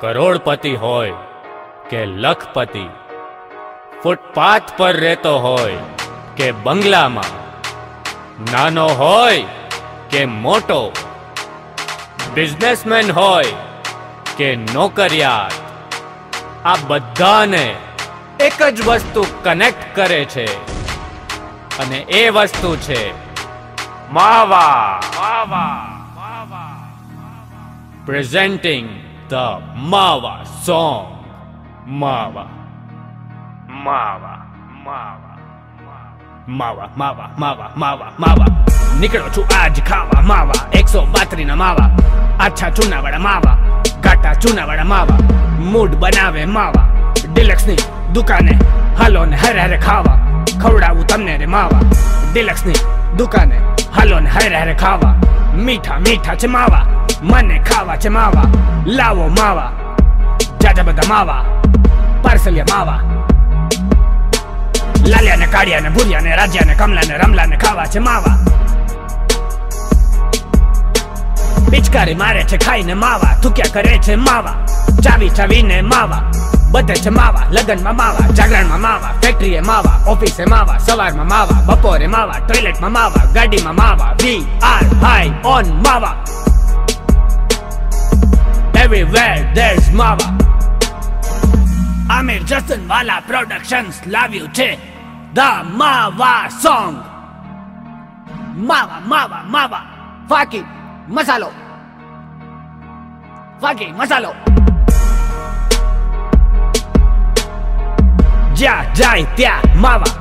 કરોડપતિ હોય કે લખપતિ ફૂટપાથ પર રહેતો હોય કે બંગલામાં નાનો હોય કે મોટો બિઝનેસમેન હોય કે નોકરિયાત આ બધાને એક જ વસ્તુ કનેક્ટ કરે છે અને એ વસ્તુ છે માવા presenting the Mawa song. Mawa. Mawa. Mawa. માવા માવા માવા માવા માવા નીકળો છું આજ ખાવા. માવા એકસો બાત્રી ના માવા આછા ચૂનાવાળા માવા ઘાટા ચૂનાવાળા માવા મૂડ બનાવે માવા ડિલક્સની દુકાને હાલો ને હરે હરે ખાવા. ખવડાવું તમને રે માવા ડિલક્સની દુકાને હાલો ને હરે હરે ખાવા. મીઠા મીઠા છે માવા મને ખાવા છે માવા લાવો માવા, જાજા બધા માવા, પાર્સલિયા માવા. લાલિયા ને કાળિયા ને ભૂરિયા ને રાજ્યા ને કમલા ને રમલા ને ખાવા છે માવા પિચકારી મારે છે, ખાઈને માવા, થૂક્યા કરે છે માવા. ચાવી ચાવીને માવા, બધે છે માવા, લગ્નમાં માવા, જાગરણમાં માવા ફેક્ટરીએ માવા ઓફિસે માવા, સવારમાં માવા, બપોરે માવા ટોયલેટમાં માવા, ગાડીમાં માવા, વી આર હાઈ ઓન માવા. Everywhere there's માવા આમિર જસન વાલા પ્રોડક્શન્સ લાવ્યું છે ધ માવા સોંગ માવા માવા માવા ફાકી મસાલો ફાકી મસાલો જ્યાં જાય ત્યાં માવા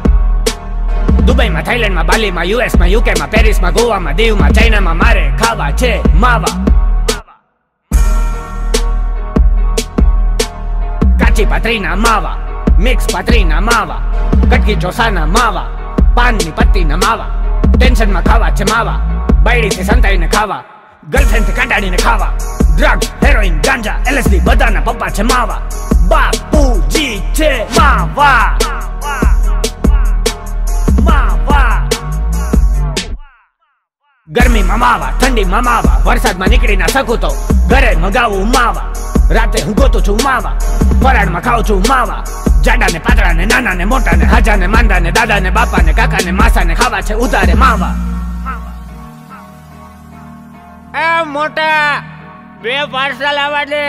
દુબઈમાં થાઈલેન્ડમાં બાલીમાં યુએસમાં યુકેમાં પેરિસમાં ગોવામાં દીવમાં ચાઇનામાં મારે ખાવા છે માવા કાચી પાત્રીના માવા મિક્સ પાત્રીના માવા કટકી ચોસાના માવા પાનની પત્તીના માવા ટેન્શનમાં ખાવા છે માવા બાયડીથી સંતાઈને ખાવા ગર્લફ્રેન્ડથી કંટાળીને ખાવા ડ્રગ હેરોઇન ગાંજા એલએસડી બધાના પપ્પા છે માવા બાપુજી છે માવા ગરમીમાં માવા ઠંડીમાં માવા વરસાદમાં નીકળી ના શકું તો ઘરે મગાવું માવા રાતે હું ગોતું છું માવા ફરાળમાં ખાઉં છું માવા. જાડા ને પાતળા ને નાના ને મોટા ને હાજા ને માંદા ને દાદા ને બાપા ને કાકા ને માસા ને ખાવા છે ઉતારે માવા. એ મોટા, બે પાર્સલ આવા દે.